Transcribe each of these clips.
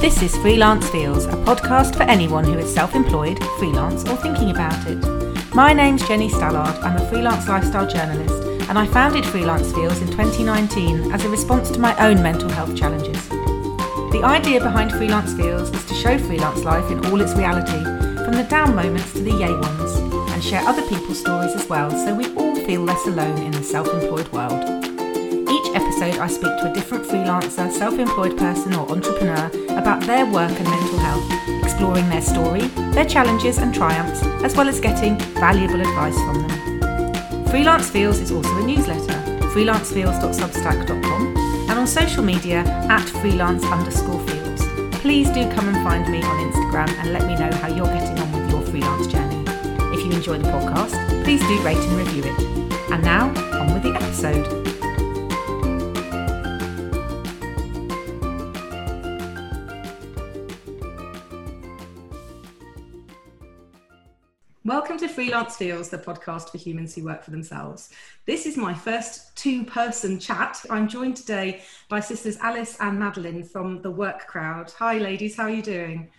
This is Freelance Feels, a podcast for anyone who is self employed, freelance, or thinking about it. My name's Jenny Stallard. I'm a freelance lifestyle journalist, and I founded Freelance Feels in 2019 as a response to my own mental health challenges. The idea behind Freelance Feels is to show freelance life in all its reality, from the down moments to the yay ones, and share other people's stories as well so we all feel less alone in the self employed world. Episode, I speak to a different freelancer, self employed person, or entrepreneur about their work and mental health, exploring their story, their challenges and triumphs, as well as getting valuable advice from them. Freelance Feels is also a newsletter, freelancefeels.substack.com, and on social media at freelance underscore feels. Please do come and find me on Instagram and let me know how you're getting on with your freelance journey. If you enjoy the podcast, please do rate and review it. And now, on with the episode. Welcome to Freelance Feels, the podcast for humans who work for themselves. This is my first two person chat. I'm joined today by sisters Alice and Madeline from the Work Crowd. Hi, ladies, how are you doing?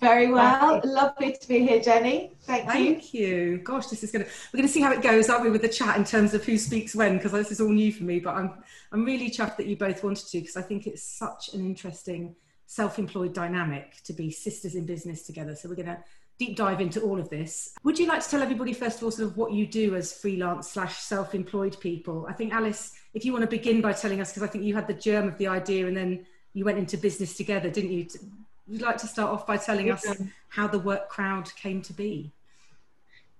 Very well. Lovely to be here, Jenny. Thank, Thank you. Thank you. Gosh, this is gonna we're gonna see how it goes, aren't we, with the chat in terms of who speaks when, because this is all new for me. But I'm I'm really chuffed that you both wanted to, because I think it's such an interesting self-employed dynamic to be sisters in business together. So we're gonna deep dive into all of this. Would you like to tell everybody, first of all, sort of what you do as freelance slash self employed people? I think, Alice, if you want to begin by telling us, because I think you had the germ of the idea and then you went into business together, didn't you? Would you like to start off by telling yeah. us how the work crowd came to be?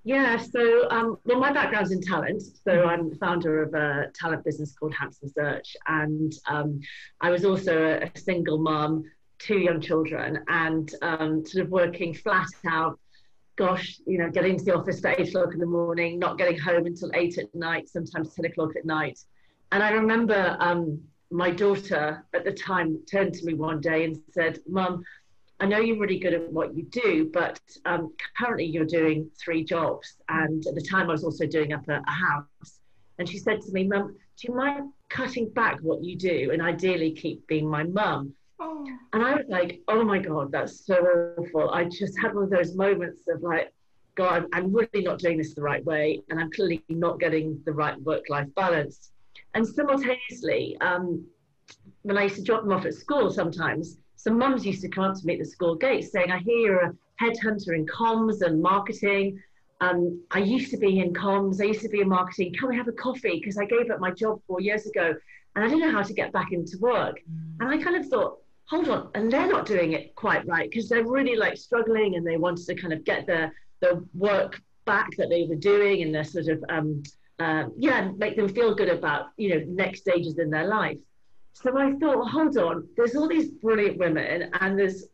Yeah, so um, well, my background's in talent. So. I'm founder of a talent business called Hanson Search, and um, I was also a, a single mum two young children and um, sort of working flat out. Gosh, you know, getting to the office at eight o'clock in the morning, not getting home until eight at night, sometimes 10 o'clock at night. And I remember um, my daughter at the time turned to me one day and said, Mum, I know you're really good at what you do, but um, currently you're doing three jobs. And at the time, I was also doing up a, a house. And she said to me, Mum, do you mind cutting back what you do and ideally keep being my mum? Oh. And I was like, oh my God, that's so awful. I just had one of those moments of like, God, I'm really not doing this the right way. And I'm clearly not getting the right work life balance. And simultaneously, um, when I used to drop them off at school sometimes, some mums used to come up to me at the school gate saying, I hear you're a headhunter in comms and marketing. Um, I used to be in comms, I used to be in marketing. Can we have a coffee? Because I gave up my job four years ago and I didn't know how to get back into work. Mm. And I kind of thought, hold on, and they're not doing it quite right because they're really like struggling and they wanted to kind of get the the work back that they were doing and they're sort of um, uh, yeah make them feel good about you know next stages in their life. So I thought, well, hold on, there's all these brilliant women and there's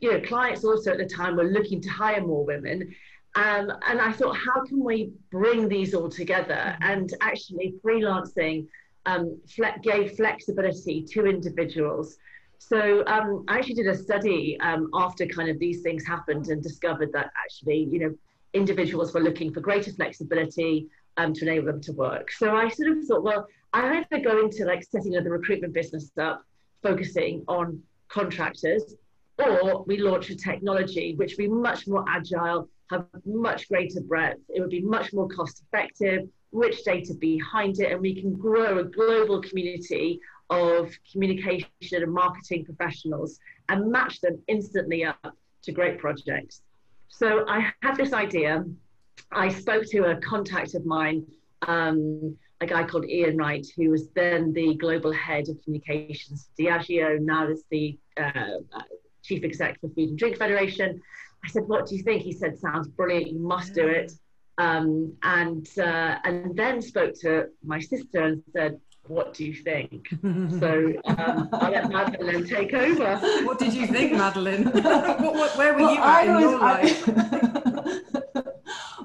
you know clients also at the time were looking to hire more women. Um, and I thought, how can we bring these all together? Mm-hmm. And actually, freelancing um, fle- gave flexibility to individuals so um, I actually did a study um, after kind of these things happened and discovered that actually, you know, individuals were looking for greater flexibility um, to enable them to work. So I sort of thought, well, I either go into like setting another recruitment business up, focusing on contractors, or we launch a technology which would be much more agile, have much greater breadth. It would be much more cost effective, rich data behind it, and we can grow a global community of communication and marketing professionals and match them instantly up to great projects. So I had this idea. I spoke to a contact of mine, um, a guy called Ian Wright, who was then the global head of communications Diageo, now is the uh, chief exec for Food and Drink Federation. I said, "What do you think?" He said, "Sounds brilliant. You must do it." Um, and uh, and then spoke to my sister and said, what do you think? so um, I'll let Madeline take over. What did you think, Madeline? what, what, where were well, you at I in was, your life? I,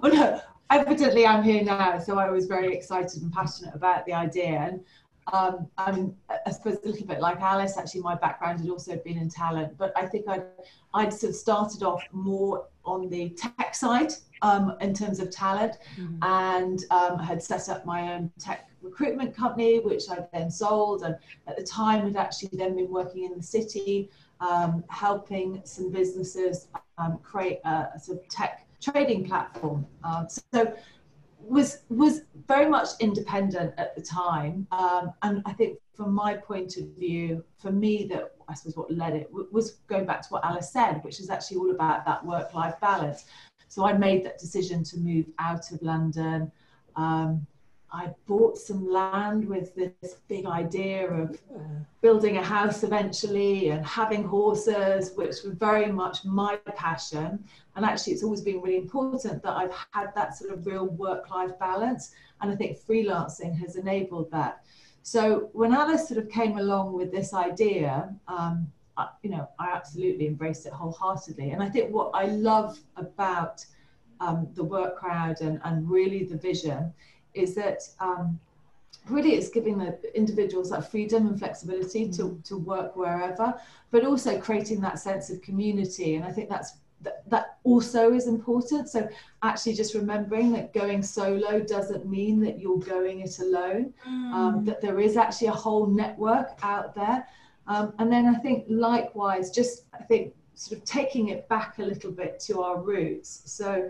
well, no, evidently I'm here now, so I was very excited and passionate about the idea. And um, I'm, I suppose, a little bit like Alice. Actually, my background had also been in talent, but I think I'd, I'd sort of started off more on the tech side um, in terms of talent, mm-hmm. and um, had set up my own tech recruitment company, which I then sold. And at the time, had actually then been working in the city um, helping some businesses um, create a, a, sort of tech trading platform. Um, so was was very much independent at the time, um, and I think from my point of view, for me, that I suppose what led it was going back to what Alice said, which is actually all about that work-life balance. So I made that decision to move out of London. Um, I bought some land with this big idea of building a house eventually and having horses, which were very much my passion. And actually, it's always been really important that I've had that sort of real work life balance. And I think freelancing has enabled that. So when Alice sort of came along with this idea, um, I, you know, I absolutely embraced it wholeheartedly. And I think what I love about um, the work crowd and, and really the vision is that um, really it's giving the individuals that freedom and flexibility to, mm. to work wherever, but also creating that sense of community. And I think that's that, that also is important. So actually just remembering that going solo doesn't mean that you're going it alone, mm. um, that there is actually a whole network out there. Um, and then I think likewise, just I think sort of taking it back a little bit to our roots. So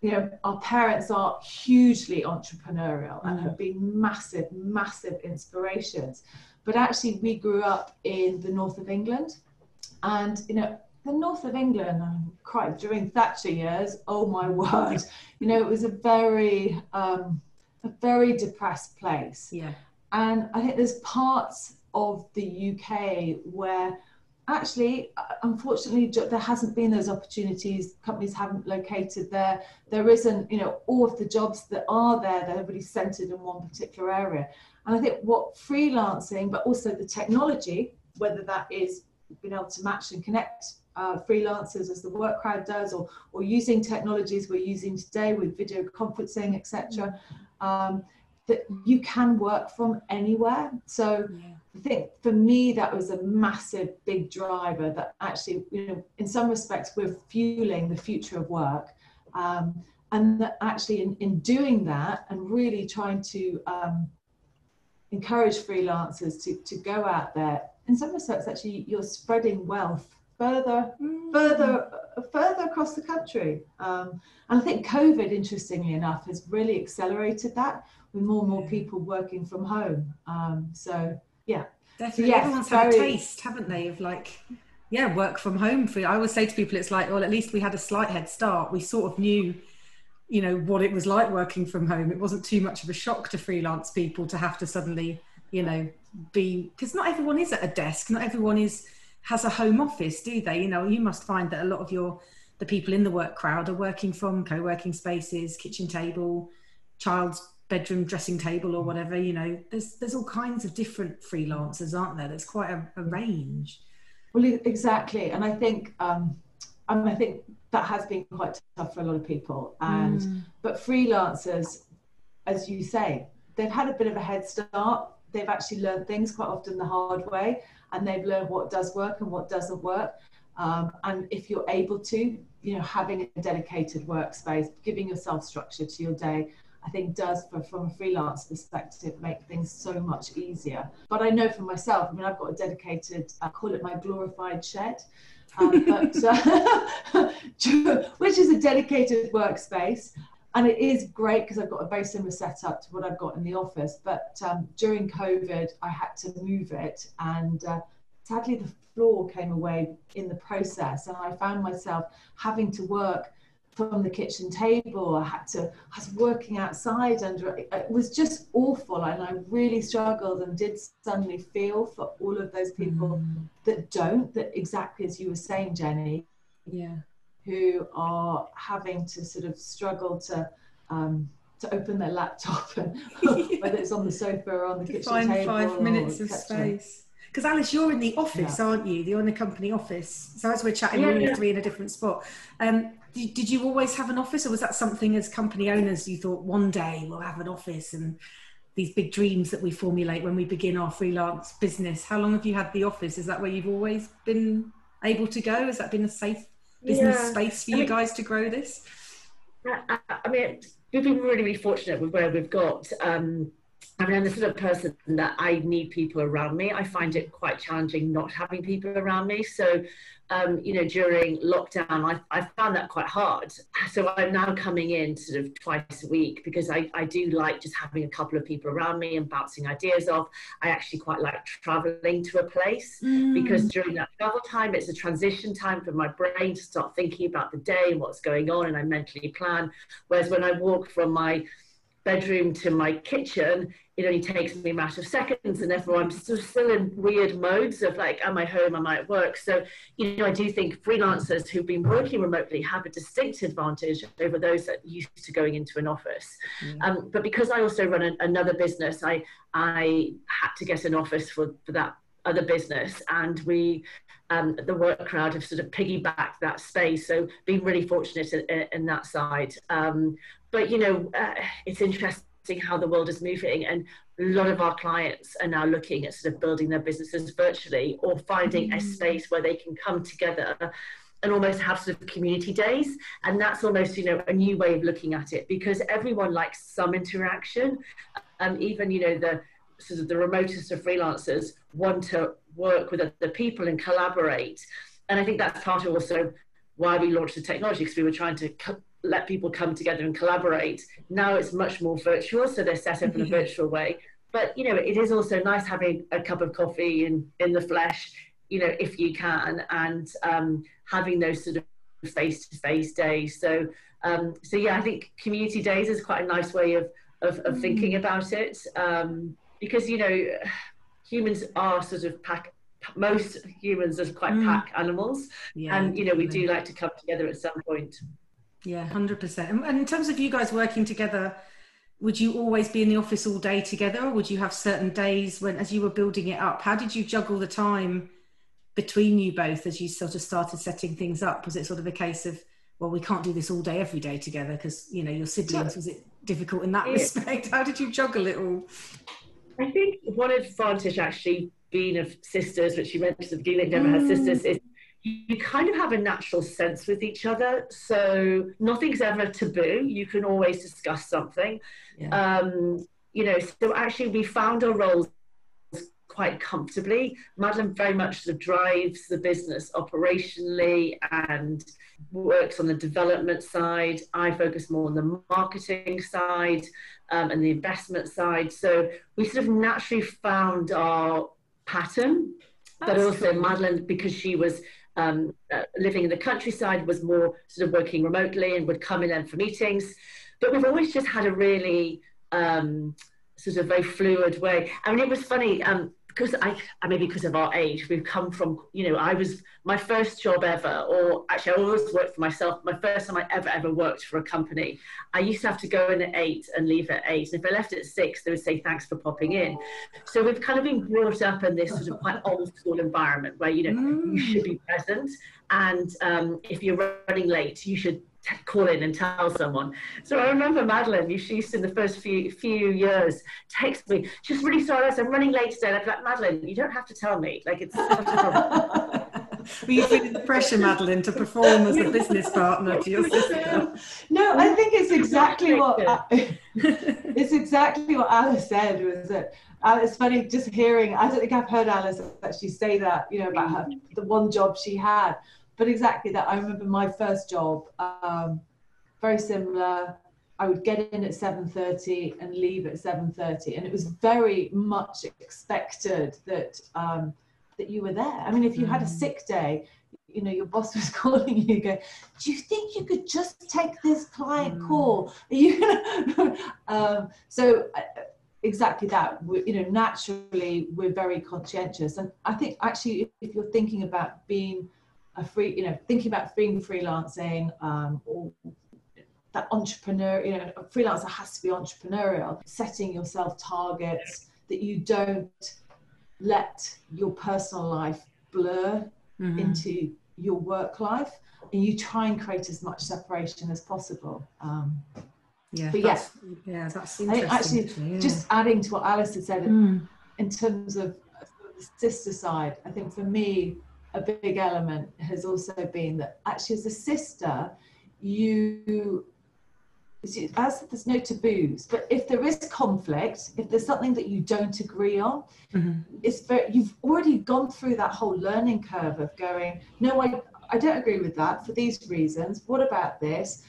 you know, our parents are hugely entrepreneurial and have mm. been massive, massive inspirations. But actually, we grew up in the north of England, and you know, the north of England, quite during Thatcher years. Oh my word! You know, it was a very, um, a very depressed place. Yeah. And I think there's parts of the UK where actually, uh, unfortunately, there hasn't been those opportunities. Companies haven't located there. There isn't, you know, all of the jobs that are there, they're really centered in one particular area. And I think what freelancing, but also the technology, whether that is being able to match and connect uh, freelancers as the work crowd does, or, or using technologies we're using today with video conferencing, etc., um, that you can work from anywhere. So yeah. I think for me that was a massive big driver that actually, you know, in some respects we're fueling the future of work. Um, and that actually in, in doing that and really trying to um, encourage freelancers to, to go out there, in some respects actually you're spreading wealth further, mm. further, further across the country. Um, and I think COVID, interestingly enough, has really accelerated that with more and more people working from home. Um, so yeah, definitely. So, Everyone's very... had a taste, haven't they, of like yeah, work from home. For I always say to people, it's like well, at least we had a slight head start. We sort of knew. You know what it was like working from home. It wasn't too much of a shock to freelance people to have to suddenly, you know, be because not everyone is at a desk. Not everyone is has a home office, do they? You know, you must find that a lot of your the people in the work crowd are working from co-working spaces, kitchen table, child's bedroom dressing table or whatever you know. There's there's all kinds of different freelancers aren't there? There's quite a, a range. Well exactly. And i think um I, mean, I think that has been quite tough for a lot of people. And mm. but freelancers as you say they've had a bit of a head start. They've actually learned things quite often the hard way and they've learned what does work and what doesn't work um, and if you're able to you know having a dedicated workspace giving yourself structure to your day I think does, for, from a freelance perspective, make things so much easier. But I know for myself, I mean, I've got a dedicated, I call it my glorified shed, um, but, uh, which is a dedicated workspace. And it is great because I've got a very similar setup to what I've got in the office. But um, during COVID, I had to move it. And uh, sadly, the floor came away in the process. And I found myself having to work from the kitchen table. I had to, I was working outside under it. Was just awful. And I really struggled and did suddenly feel for all of those people mm. that don't, that exactly as you were saying, Jenny. Yeah. Who are having to sort of struggle to, um, to open their laptop and whether it's on the sofa or on the to kitchen find table. five minutes of space. Because Alice, you're in the office, yeah. aren't you? You're in the company office. So as we're chatting, yeah, we're all three in a different spot. Um, did, did you always have an office, or was that something as company owners you thought one day we'll have an office and these big dreams that we formulate when we begin our freelance business? How long have you had the office? Is that where you've always been able to go? Has that been a safe business yeah. space for you mean, guys to grow this? I, I, mean, we've been really, really fortunate with where we've got. Um, I mean, I'm the sort of person that I need people around me. I find it quite challenging not having people around me. So, um, you know, during lockdown, I, I found that quite hard. So I'm now coming in sort of twice a week because I, I do like just having a couple of people around me and bouncing ideas off. I actually quite like traveling to a place mm. because during that travel time, it's a transition time for my brain to start thinking about the day and what's going on, and I mentally plan. Whereas when I walk from my bedroom to my kitchen, it only takes me a matter of seconds, and therefore I'm still, still in weird modes of like, am I home? Am I at work? So, you know, I do think freelancers who've been working remotely have a distinct advantage over those that used to going into an office. Mm. Um, but because I also run another business, I I had to get an office for, for that other business, and we um, the work crowd have sort of piggybacked that space. So being really fortunate in, in that side. Um, but you know, uh, it's interesting how the world is moving and a lot of our clients are now looking at sort of building their businesses virtually or finding a space where they can come together and almost have sort of community days and that's almost you know a new way of looking at it because everyone likes some interaction um, even you know the sort of the remotest of freelancers want to work with other people and collaborate and i think that's part of also why we launched the technology because we were trying to co- let people come together and collaborate. Now it's much more virtual, so they're set up in a virtual way. But you know, it is also nice having a cup of coffee in in the flesh, you know, if you can, and um, having those sort of face-to-face days. So, um, so yeah, I think community days is quite a nice way of of, of thinking mm. about it, um, because you know, humans are sort of pack most humans are quite mm. pack animals. Yeah, and you know we do like to come together at some point. Yeah, 100%. And in terms of you guys working together, would you always be in the office all day together? Or would you have certain days when as you were building it up how did you juggle the time between you both as you sort of started setting things up? Was it sort of a case of well we can't do this all day every day together because you know your siblings was it difficult in that yeah. respect? How did you juggle it all i think one advantage actually being of sisters which you mentioned at the beginning never mm. had sisters is you kind of have a natural sense with each other. So nothing's ever taboo. You can always discuss something. Yeah. Um, you know, so actually we found our roles quite comfortably. Madeline very much sort of drives the business operationally and works on the development side. I focus more on the marketing side um, and the investment side. So we sort of naturally found our pattern. That's but also cool. Madeline, because she was um, uh, living in the countryside was more sort of working remotely and would come in then for meetings. But we've always just had a really um, sort of very fluid way. I mean, it was funny. Um, because I, maybe because of our age, we've come from, you know, I was my first job ever, or actually, I always worked for myself. My first time I ever, ever worked for a company, I used to have to go in at eight and leave at eight. And if I left at six, they would say, thanks for popping in. So we've kind of been brought up in this sort of quite old school environment where, you know, mm. you should be present. And um, if you're running late, you should call in and tell someone. So I remember Madeline, she used to in the first few few years text me, she's really sorry, I'm running late today. And I'm like, Madeline, you don't have to tell me. Like it's not a problem. Were you feeling the pressure, Madeline, to perform as a business partner to your sister? No, I think it's exactly what it's exactly what Alice said was that Alice, funny just hearing, I don't think I've heard Alice actually say that, you know, about her the one job she had but exactly that. I remember my first job, um, very similar. I would get in at 7:30 and leave at 7:30, and it was very much expected that um, that you were there. I mean, if you had a mm. sick day, you know, your boss was calling you, go, "Do you think you could just take this client mm. call?" Are you gonna? um, so. Uh, exactly that we, you know naturally we're very conscientious and i think actually if you're thinking about being a free, you know, thinking about being freelancing um, or that entrepreneur, you know, a freelancer has to be entrepreneurial, setting yourself targets that you don't let your personal life blur mm-hmm. into your work life and you try and create as much separation as possible. Um, yeah, but yes, yeah, yeah, that's interesting. actually, yeah. just adding to what Alice had said mm. in terms of the sister side, I think for me, a big element has also been that actually as a sister you as there's no taboos, but if there is conflict, if there's something that you don't agree on, mm-hmm. it's very, you've already gone through that whole learning curve of going, no, I, I don't agree with that for these reasons. What about this?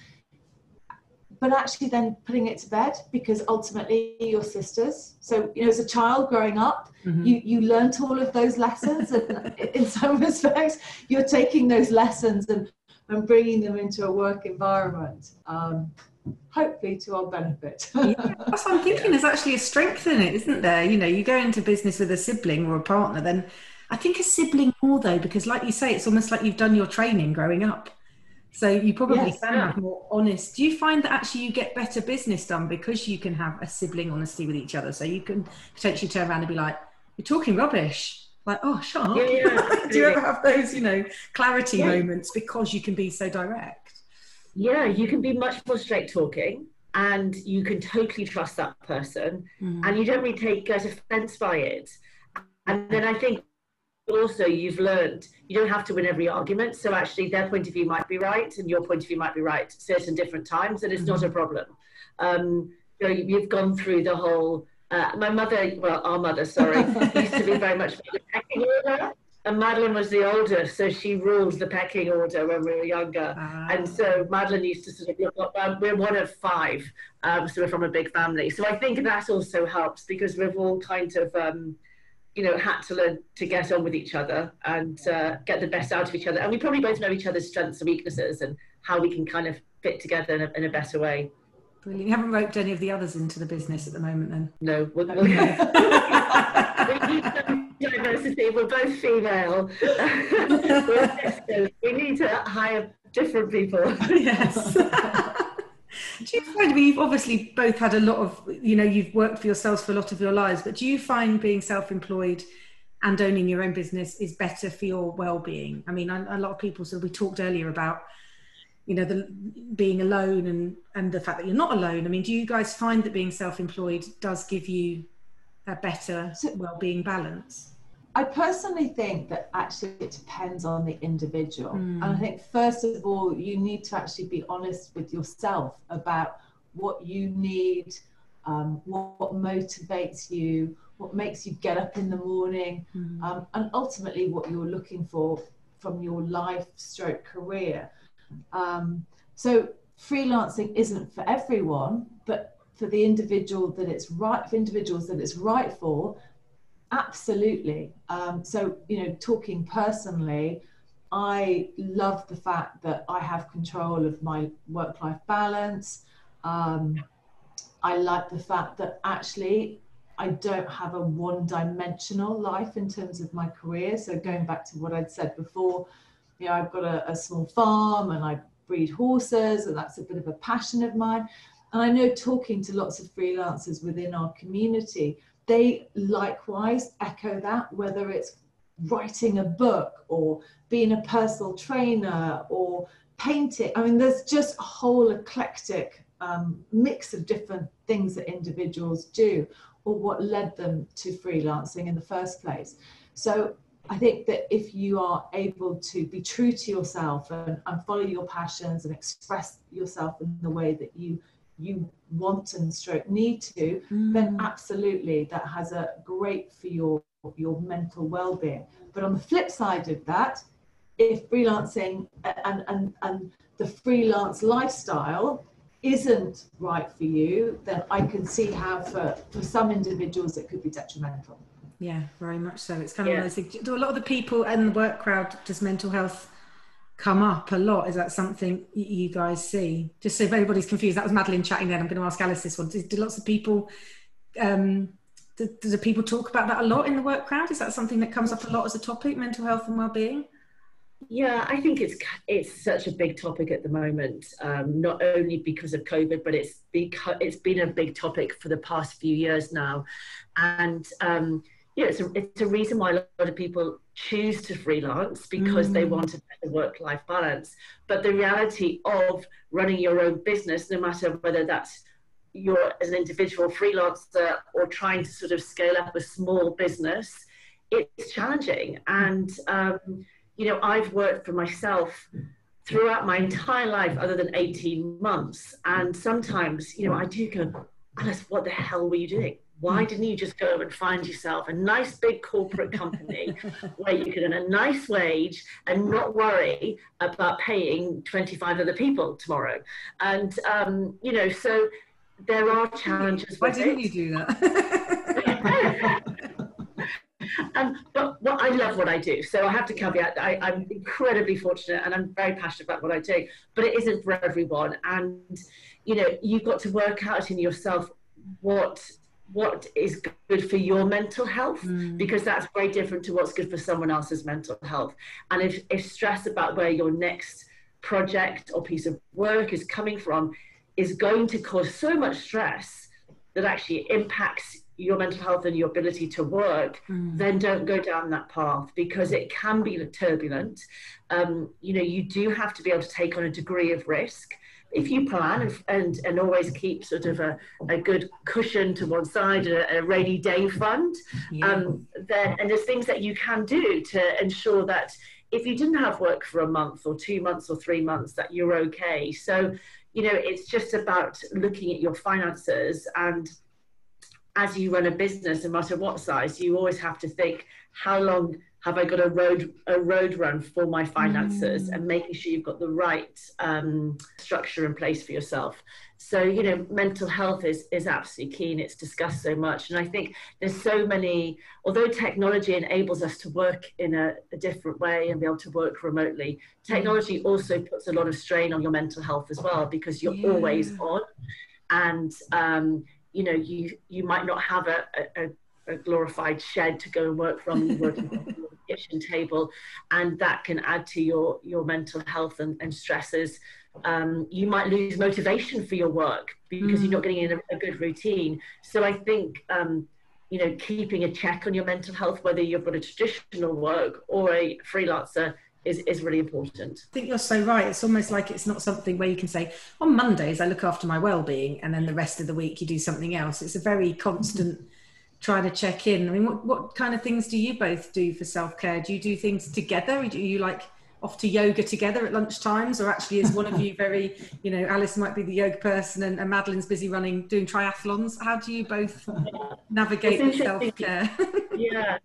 But actually, then putting it to bed because ultimately you're sisters. So, you know, as a child growing up, mm-hmm. you, you learnt all of those lessons. and in some respects, you're taking those lessons and, and bringing them into a work environment. Um, hopefully to our benefit. yeah, that's what I'm thinking. Yeah. There's actually a strength in it, isn't there? You know, you go into business with a sibling or a partner, then I think a sibling more though, because like you say, it's almost like you've done your training growing up. So you probably yes, can yeah. more honest. Do you find that actually you get better business done because you can have a sibling honesty with each other? So you can potentially turn around and be like, "You're talking rubbish." Like, oh, shut up. Yeah, yeah, Do you ever have those, you know, clarity moments because you can be so direct? yeah, you can be much more straight talking and you can totally trust that person mm. and you don't really take get offense by it. And then I think also you've learned you don't have to win every argument. So actually their point of view might be right and your point of view might be right certain different times and it's mm. not a problem. Um, you know, you've gone through the whole uh, my mother, well, our mother, sorry, used to be very much the pecking order and Madeline was the oldest, so she ruled the pecking order when we were younger. Ah. And so Madeline used to sort of look up, um, we're one of five, um, so we're from a big family. So I think that also helps because we've all kind of, um, you know, had to learn to get on with each other and uh, get the best out of each other. And we probably both know each other's strengths and weaknesses and how we can kind of fit together in a, in a better way. Brilliant. You haven't roped any of the others into the business at the moment then? No. We'll, we'll, diversity. We're both female. we need to hire different people. yes. Do you find, I mean, you've obviously both had a lot of, you know, you've worked for yourselves for a lot of your lives, but do you find being self employed and owning your own business is better for your well being? I mean, a, a lot of people, so we talked earlier about, you know, the being alone and, and the fact that you're not alone. I mean, do you guys find that being self employed does give you a better well-being balance? I personally think that actually it depends on the individual. Mm. And I think first of all, you need to actually be honest with yourself about what you need, um, what, what, motivates you, what makes you get up in the morning, mm. um, and ultimately what you're looking for from your life stroke career. Um, so freelancing isn't for everyone, but for the individual that it's right for individuals that it's right for absolutely. Um, so you know talking personally i love the fact that i have control of my work life balance. Um, i like the fact that actually i don't have a one dimensional life in terms of my career. So going back to what i'd said before you know i've got a, a small farm and i breed horses and that's a bit of a passion of mine. And I know talking to lots of freelancers within our community, they likewise echo that, whether it's writing a book or being a personal trainer or painting. I mean, there's just a whole eclectic um, mix of different things that individuals do or what led them to freelancing in the first place. So I think that if you are able to be true to yourself and, and follow your passions and express yourself in the way that you you want and stroke need to, mm. then absolutely that has a great for your your mental well-being. But on the flip side of that, if freelancing and and and the freelance lifestyle isn't right for you, then I can see how for, for some individuals it could be detrimental. Yeah, very much so. It's kind of yeah. do a lot of the people in the work crowd does mental health come up a lot. Is that something you guys see? Just so if anybody's confused, that was Madeline chatting then. I'm going to ask Alice this one. Do, do lots of people, um, do, do, people talk about that a lot in the work crowd? Is that something that comes up a lot as a topic, mental health and well-being? Yeah, I think it's it's such a big topic at the moment. Um, not only because of COVID, but it's because it's been a big topic for the past few years now, and um, yeah, it's a, it's a reason why a lot of people choose to freelance because mm. they want a better work life balance. But the reality of running your own business, no matter whether that's you're as an individual freelancer or trying to sort of scale up a small business, it's challenging. And, um, you know, I've worked for myself throughout my entire life other than 18 months. And sometimes, you know, I do go, Alice, what the hell were you doing? Why didn't you just go and find yourself a nice big corporate company where you could earn a nice wage and not worry about paying 25 other people tomorrow? And, um, you know, so there are challenges. Why didn't it. you do that? um, but what I love what I do. So I have to caveat I, I'm incredibly fortunate and I'm very passionate about what I do, but it isn't for everyone. And, you know, you've got to work out in yourself what what is good for your mental health mm. because that's very different to what's good for someone else's mental health and if, if stress about where your next project or piece of work is coming from is going to cause so much stress that actually impacts your mental health and your ability to work, mm. then don't go down that path because it can be turbulent. Um, you know, you do have to be able to take on a degree of risk if you plan and, and, and always keep sort of a, a good cushion to one side, a, a rainy day fund, yeah. um, then and there's things that you can do to ensure that if you didn't have work for a month or two months or three months, that you're okay. So, you know, it's just about looking at your finances and as you run a business, no matter what size, you always have to think how long have I got a road a road run for my finances mm. and making sure you've got the right um, structure in place for yourself. So you know, mental health is is absolutely key, and it's discussed so much. And I think there's so many. Although technology enables us to work in a, a different way and be able to work remotely, technology also puts a lot of strain on your mental health as well because you're yeah. always on, and um, you know you you might not have a, a a glorified shed to go and work from, working from the kitchen table, and that can add to your your mental health and, and stresses. Um, you might lose motivation for your work because mm. you're not getting in a, a, good routine. So I think um, you know keeping a check on your mental health, whether you've got a traditional work or a freelancer, is, is really important. I think you're so right. It's almost like it's not something where you can say, on Mondays, I look after my well being, and then the rest of the week, you do something else. It's a very constant trying to check in. I mean, what, what kind of things do you both do for self care? Do you do things together? Do you like off to yoga together at lunch times, or actually is one of you very, you know, Alice might be the yoga person and, and Madeline's busy running, doing triathlons? How do you both navigate self care? yeah,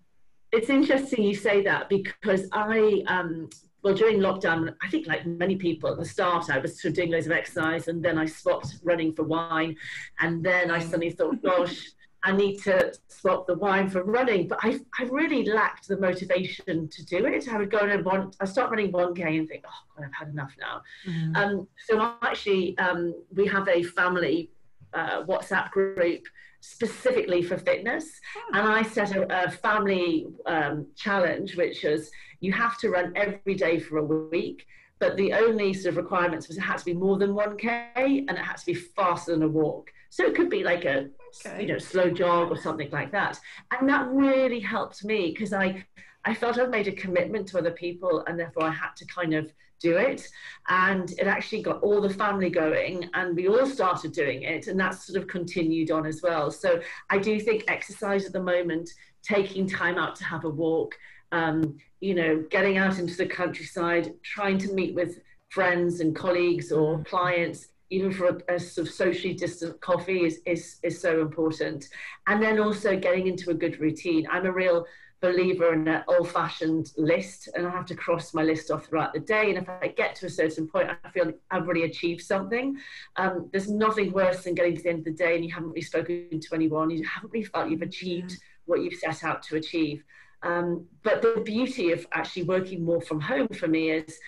it's interesting you say that because I, um, well, during lockdown, I think like many people at the start, I was sort of doing loads of exercise and then I stopped running for wine. And then I suddenly thought, gosh, I need to swap the wine for running, but I, I really lacked the motivation to do it. I would go and one, I start running 1K and think, oh, God, I've had enough now. Mm. Um, so actually, um, we have a family uh, WhatsApp group specifically for fitness. Oh. And I set a, a family um, challenge, which was you have to run every day for a week. But the only sort of requirements was it had to be more than 1K and it had to be faster than a walk. So it could be like a okay. you know slow jog or something like that, and that really helped me because I I felt I'd made a commitment to other people, and therefore I had to kind of do it. And it actually got all the family going, and we all started doing it, and that sort of continued on as well. So I do think exercise at the moment, taking time out to have a walk, um, you know, getting out into the countryside, trying to meet with friends and colleagues or clients even for a, a, sort of socially distant coffee is, is, is so important. And then also getting into a good routine. I'm a real believer in an old fashioned list and I have to cross my list off throughout the day. And if I get to a certain point, I feel like I've really achieved something. Um, there's nothing worse than getting to the end of the day and you haven't really spoken to anyone, you haven't really felt you've achieved what you've set out to achieve. Um, but the beauty of actually working more from home for me is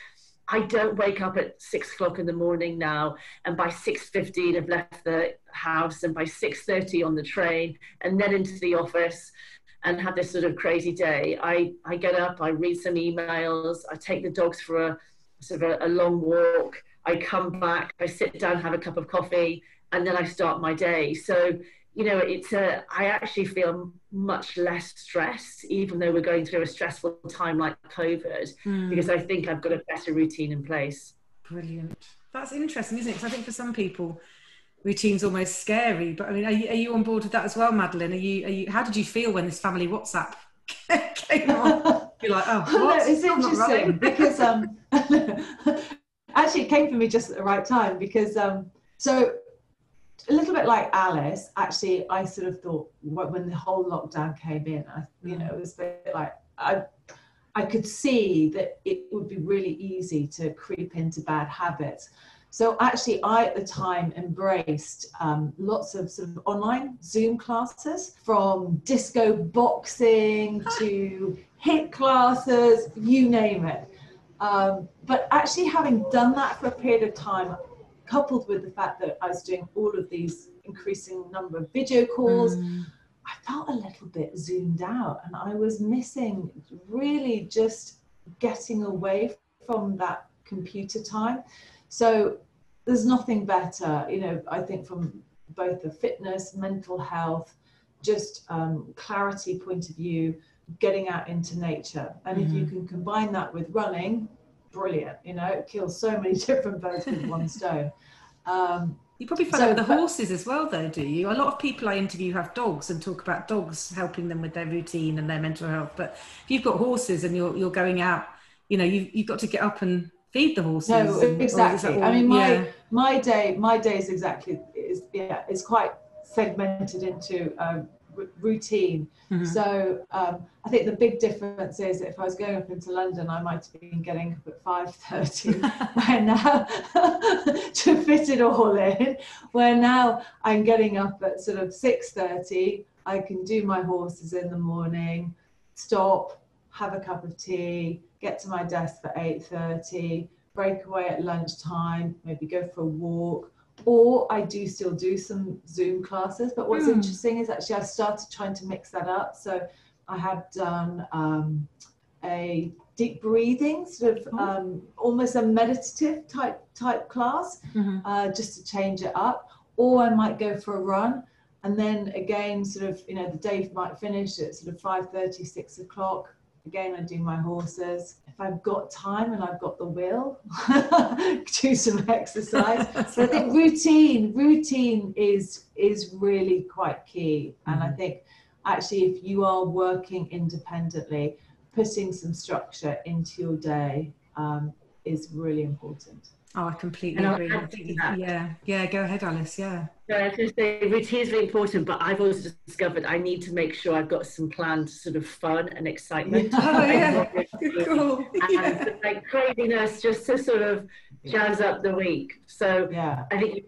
I don't wake up at six o'clock in the morning now, and by six fifteen I've left the house, and by six thirty on the train, and then into the office, and have this sort of crazy day. I I get up, I read some emails, I take the dogs for a sort of a, a long walk. I come back, I sit down, have a cup of coffee, and then I start my day. So you know, it's a, I actually feel much less stressed, even though we're going through a stressful time like COVID, mm. because I think I've got a better routine in place. Brilliant. That's interesting, isn't it? Because I think for some people, routine's almost scary. But I mean, are you, are you on board with that as well, Madeline? Are you, are you, how did you feel when this family WhatsApp came on? You're like, oh, what? No, it's interesting because um, actually, it came for me just at the right time because um, so a little bit like Alice. Actually, I sort of thought when the whole lockdown came in, I, you know, it was a bit like I. I could see that it would be really easy to creep into bad habits. So actually, I at the time embraced um, lots of sort of online Zoom classes, from disco boxing to HIIT classes, you name it. Um, but actually, having done that for a period of time, coupled with the fact that I was doing all of these increasing number of video calls, mm. I felt a little bit zoomed out, and I was missing really just getting away from that computer time. So there's nothing better, you know, I think from both the fitness, mental health, just um, clarity point of view, getting out into nature. And mm-hmm. if you mm-hmm. can combine that with running, brilliant. You know, it kills so many different birds with one stone. Um, you probably find so, that with the but, horses as well, though, do you? A lot of people I interview have dogs and talk about dogs helping them with their routine and their mental health. But if you've got horses and you're you're going out, you know, you've you've got to get up and feed the horses. No, and, exactly. I mean, my yeah. my day my day is exactly is yeah is quite segmented into um, routine. Mm-hmm. So um, I think the big difference is if I was going up into London, I might have been getting up at five thirty. where now to fit it all in, where now I'm getting up at sort of six thirty. I can do my horses in the morning, stop, have a cup of tea, get to my desk for eight thirty, break away at lunchtime, maybe go for a walk or I do still do some Zoom classes. But what's mm. interesting is actually I started trying to mix that up. So I have done um, a deep breathing, sort of um, almost a meditative type type class, mm-hmm. uh, just to change it up. Or I might go for a run. And then again, sort of, you know, the day might finish at sort of 5.30, 6 o'clock. Again, I do my horses if I've got time and I've got the will, do some exercise. so I think routine, routine is is really quite key. And mm-hmm. I think actually if you are working independently, putting some structure into your day um, is really important. Oh, I completely and agree. yeah, yeah. Go ahead, Alice. Yeah. Yeah, I was going to say routine is really important, but I've also discovered I need to make sure I've got some planned sort of fun and excitement. Oh yeah, cool. yeah. Like craziness just to sort of jazz up the week. So yeah. I think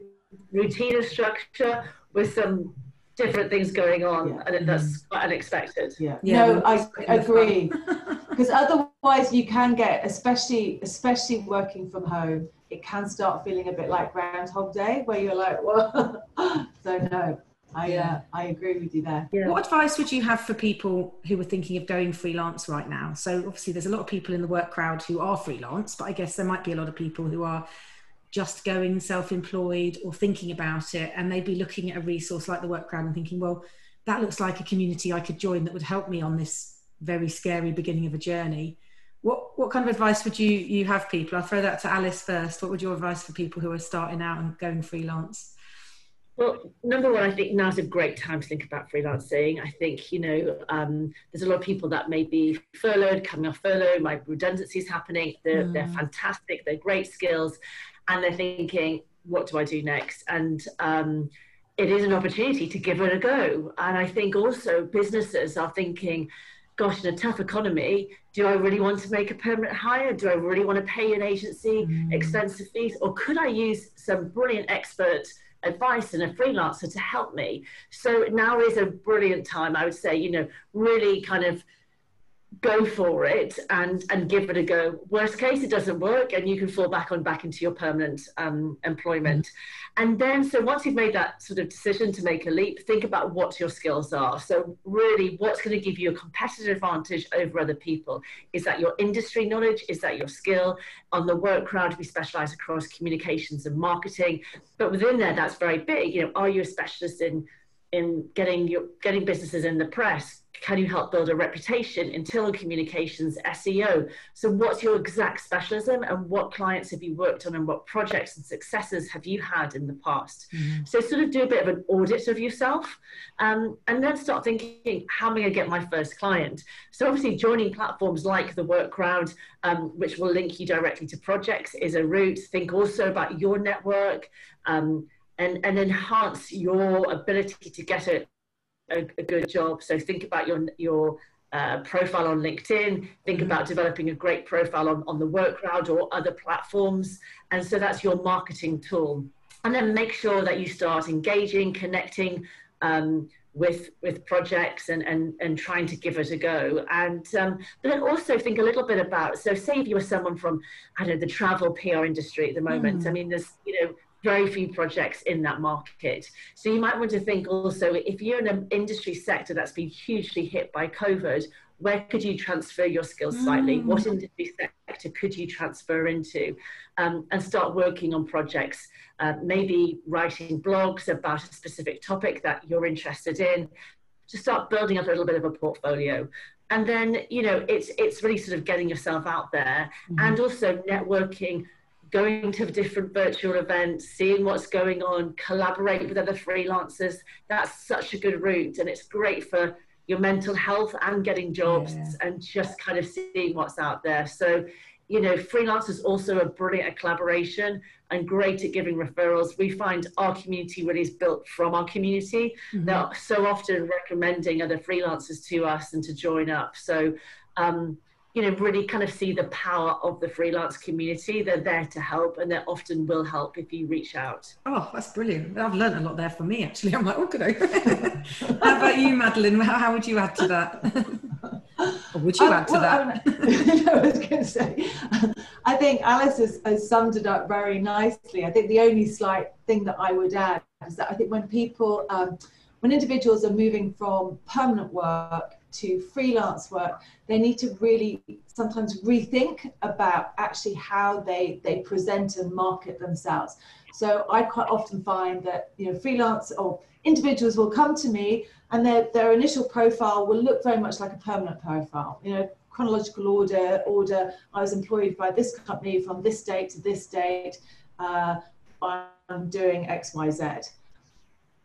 routine and structure with some different things going on, yeah. and that's mm-hmm. quite unexpected. Yeah. yeah no, I agree. Because otherwise, you can get, especially especially working from home it can start feeling a bit like Groundhog Day, where you're like, well, so no. I yeah. uh, I agree with you there. Yeah. What advice would you have for people who are thinking of going freelance right now? So obviously there's a lot of people in the work crowd who are freelance, but I guess there might be a lot of people who are just going self-employed or thinking about it and they'd be looking at a resource like the work crowd and thinking, well, that looks like a community I could join that would help me on this very scary beginning of a journey. What what kind of advice would you you have people? I'll throw that to Alice first. What would your advice for people who are starting out and going freelance? Well, number one, I think now's a great time to think about freelancing. I think, you know, um, there's a lot of people that may be furloughed, coming off furlough, my redundancy is happening. They're, mm. they're fantastic, they're great skills, and they're thinking, what do I do next? And um, it is an opportunity to give it a go. And I think also businesses are thinking, gosh, in a tough economy, do I really want to make a permanent hire? Do I really want to pay an agency mm. expensive fees? Or could I use some brilliant expert advice and a freelancer to help me? So now is a brilliant time, I would say, you know, really kind of go for it and and give it a go. Worst case it doesn't work and you can fall back on back into your permanent um, employment. Mm-hmm. and then so once you've made that sort of decision to make a leap think about what your skills are. So really what's going to give you a competitive advantage over other people? Is that your industry knowledge? Is that your skill? On the work crowd we specialize across communications and marketing. But within there that's very big. You know are you a specialist in in getting your getting businesses in the press can you help build a reputation internal communications seo so what's your exact specialism and what clients have you worked on and what projects and successes have you had in the past? Mm-hmm. so sort of do a bit of an audit of yourself um, and then start thinking how am i going to get my first client? So obviously joining platforms like the work crowd um, which will link you directly to projects is a route. Think also about your network um, and, and enhance your ability to get a, a, a good job. So think about your, your uh, profile on LinkedIn, think mm-hmm. about developing a great profile on, on the work crowd or other platforms. And so that's your marketing tool. And then make sure that you start engaging, connecting um, with with projects and, and and trying to give it a go. And um, but then also think a little bit about so say if you were someone from I don't know the travel PR industry at the moment. Mm. I mean, there's you know very few projects in that market. So you might want to think also if you're in an industry sector that's been hugely hit by COVID, where could you transfer your skills slightly? Mm. What industry sector could you transfer into? Um, and start working on projects, uh, maybe writing blogs about a specific topic that you're interested in, to start building up a little bit of a portfolio. And then, you know, it's it's really sort of getting yourself out there mm-hmm. and also networking going to different virtual events, seeing what's going on, collaborate with other freelancers. That's such a good route, and it's great for your mental health and getting jobs yeah. and just kind of seeing what's out there. So, you know, freelancers also are brilliant at collaboration and great at giving referrals. We find our community really is built from our community. Mm-hmm. They're so often recommending other freelancers to us and to join up. So, um, you know, really kind of see the power of the freelance community. They're there to help and they often will help if you reach out. Oh, that's brilliant. I've learned a lot there for me, actually. I'm like, oh, good. how about you, Madeline? How, how, would you add to that? or would you um, add to well, that? Um, I was going to say, I think Alice has, has summed it up very nicely. I think the only slight thing that I would add is that I think when people, um, when individuals are moving from permanent work to freelance work, they need to really sometimes rethink about actually how they, they present and market themselves. So I quite often find that you know freelance or individuals will come to me and their, their initial profile will look very much like a permanent profile. You know, chronological order, order, I was employed by this company from this date to this date. Uh, I'm doing X, Y, Z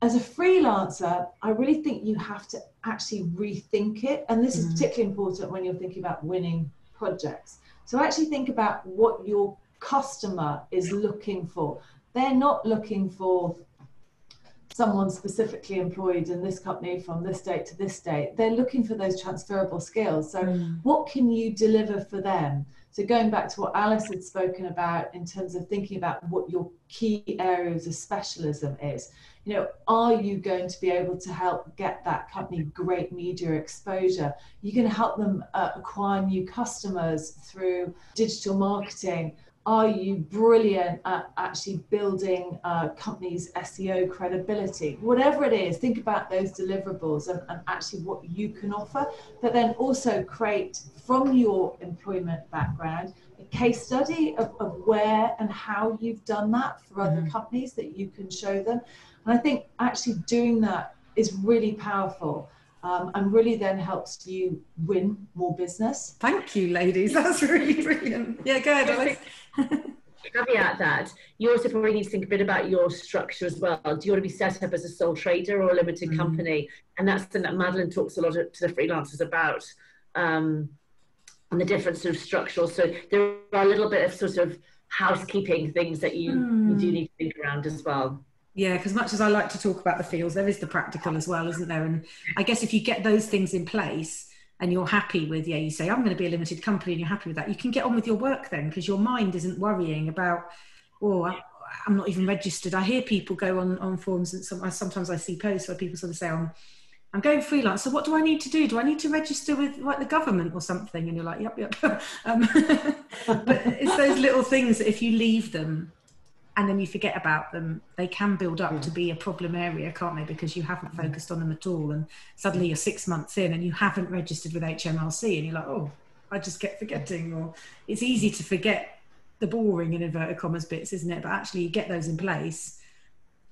as a freelancer, I really think you have to actually rethink it. And this mm. is particularly important when you're thinking about winning projects. So actually think about what your customer is looking for. They're not looking for someone specifically employed in this company from this date to this date. They're looking for those transferable skills. So, mm. what can you deliver for them? So, going back to what Alice had spoken about in terms of thinking about what your key areas of specialism is, you know, are you going to be able to help get that company great media exposure? You're going to help them uh, acquire new customers through digital marketing. Are you brilliant at actually building uh, companies' SEO credibility? Whatever it is, think about those deliverables and, and actually what you can offer, but then also create from your employment background a case study of, of where and how you've done that for other mm-hmm. companies that you can show them and I think actually doing that is really powerful. Um, and really then helps you win more business. Thank you, ladies. That's really brilliant. Yeah, go ahead. caveat that you also probably need to think a bit about your structure as well. Do you want to be set up as a sole trader or a limited mm. company? And that's something that Madeline talks a lot to the freelancers about, um, and the different sort of structural. So there are a little bit of sort of housekeeping things that you, mm. you do need to think around as well. Yeah, because much as I like to talk about the feels, there is the practical as well, isn't there? And I guess if you get those things in place and you're happy with, yeah, you say, I'm going to be a limited company and you're happy with that, you can get on with your work then because your mind isn't worrying about, oh, I, am not even registered. I hear people go on, on forums and some, sometimes I see posts where people sort of say, I'm, I'm going freelance. So what do I need to do? Do I need to register with like the government or something? And you're like, yep, yep. um, but it's those little things that if you leave them and then you forget about them, they can build up to mm. be a problem area, can't they? Because you haven't mm. focused on them at all. And suddenly mm. you're six months in and you haven't registered with HMRC and you're like, oh, I just kept forgetting. Or it's easy to forget the boring in inverted commas bits, isn't it? But actually, you get those in place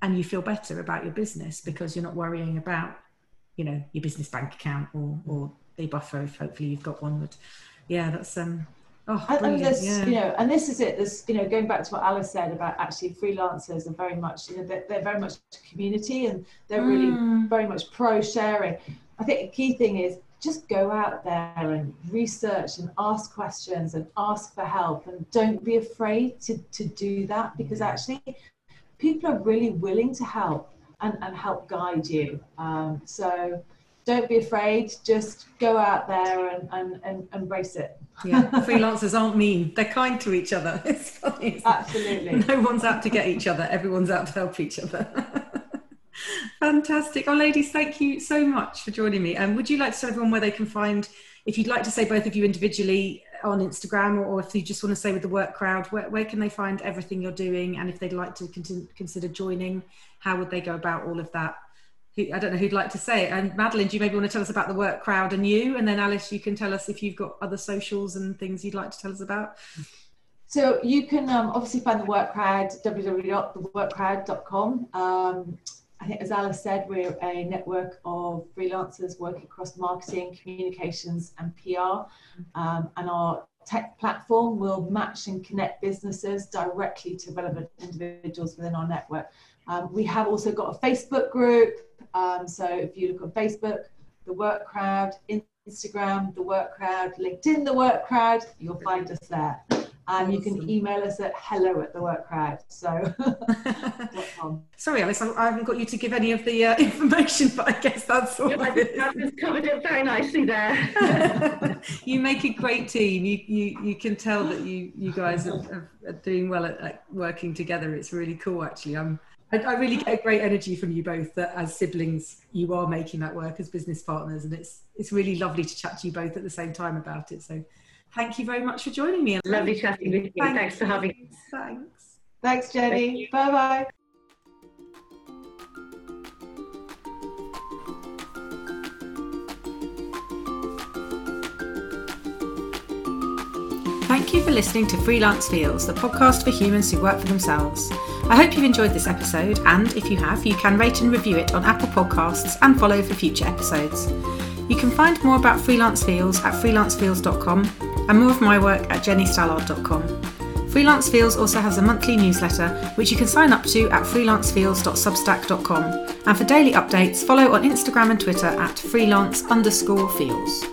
and you feel better about your business because you're not worrying about you know your business bank account or or the buffer if hopefully you've got one but yeah that's um Oh, and, and this, yeah. you know, and this is it. This, you know, going back to what Alice said about actually freelancers are very much, you know, they're, they're very much community and they're really mm. very much pro sharing. I think a key thing is just go out there and research and ask questions and ask for help and don't be afraid to, to do that because actually people are really willing to help and, and help guide you. Um, so don't be afraid, just go out there and, and, and embrace it. yeah, freelancers aren't mean. They're kind to each other. It's funny. Absolutely. No one's out to get each other. Everyone's out to help each other. Fantastic. Oh, ladies, thank you so much for joining me. And um, would you like to tell everyone where they can find, if you'd like to say both of you individually on Instagram, or, or if you just want to say with the work crowd, where, where can they find everything you're doing? And if they'd like to consider joining, how would they go about all of that? I don't know who'd like to say it. And Madeline, do you maybe want to tell us about the work crowd and you? And then Alice, you can tell us if you've got other socials and things you'd like to tell us about. So you can um, obviously find the work crowd www.theworkcrowd.com. Um, I think, as Alice said, we're a network of freelancers working across marketing, communications, and PR. Um, and our tech platform will match and connect businesses directly to relevant individuals within our network. Um, we have also got a Facebook group um, so if you look on Facebook, the Work Crowd, Instagram, the Work Crowd, LinkedIn, the Work Crowd, you'll find us there. And awesome. you can email us at hello at the work crowd. So, sorry, Alice, I haven't got you to give any of the uh, information, but I guess that's all. Yeah, I've covered it very nicely there. you make a great team. You, you, you can tell that you, you guys are, are doing well at, at working together. It's really cool, actually. I'm I, I, really get a great energy from you both that as siblings you are making that work as business partners and it's it's really lovely to chat to you both at the same time about it. So thank you very much for joining me. Lovely chatting with you. Thanks, thanks for having me. thanks. Thanks jenny. Thank bye bye Thank you for listening to Freelance Feels, the podcast for humans who work for themselves. I hope you've enjoyed this episode, and if you have, you can rate and review it on Apple Podcasts and follow for future episodes. You can find more about Freelance Feels at freelancefeels.com and more of my work at jennystallard.com. Freelance Feels also has a monthly newsletter which you can sign up to at freelancefeels.substack.com. And for daily updates, follow on Instagram and Twitter at freelance underscore feels.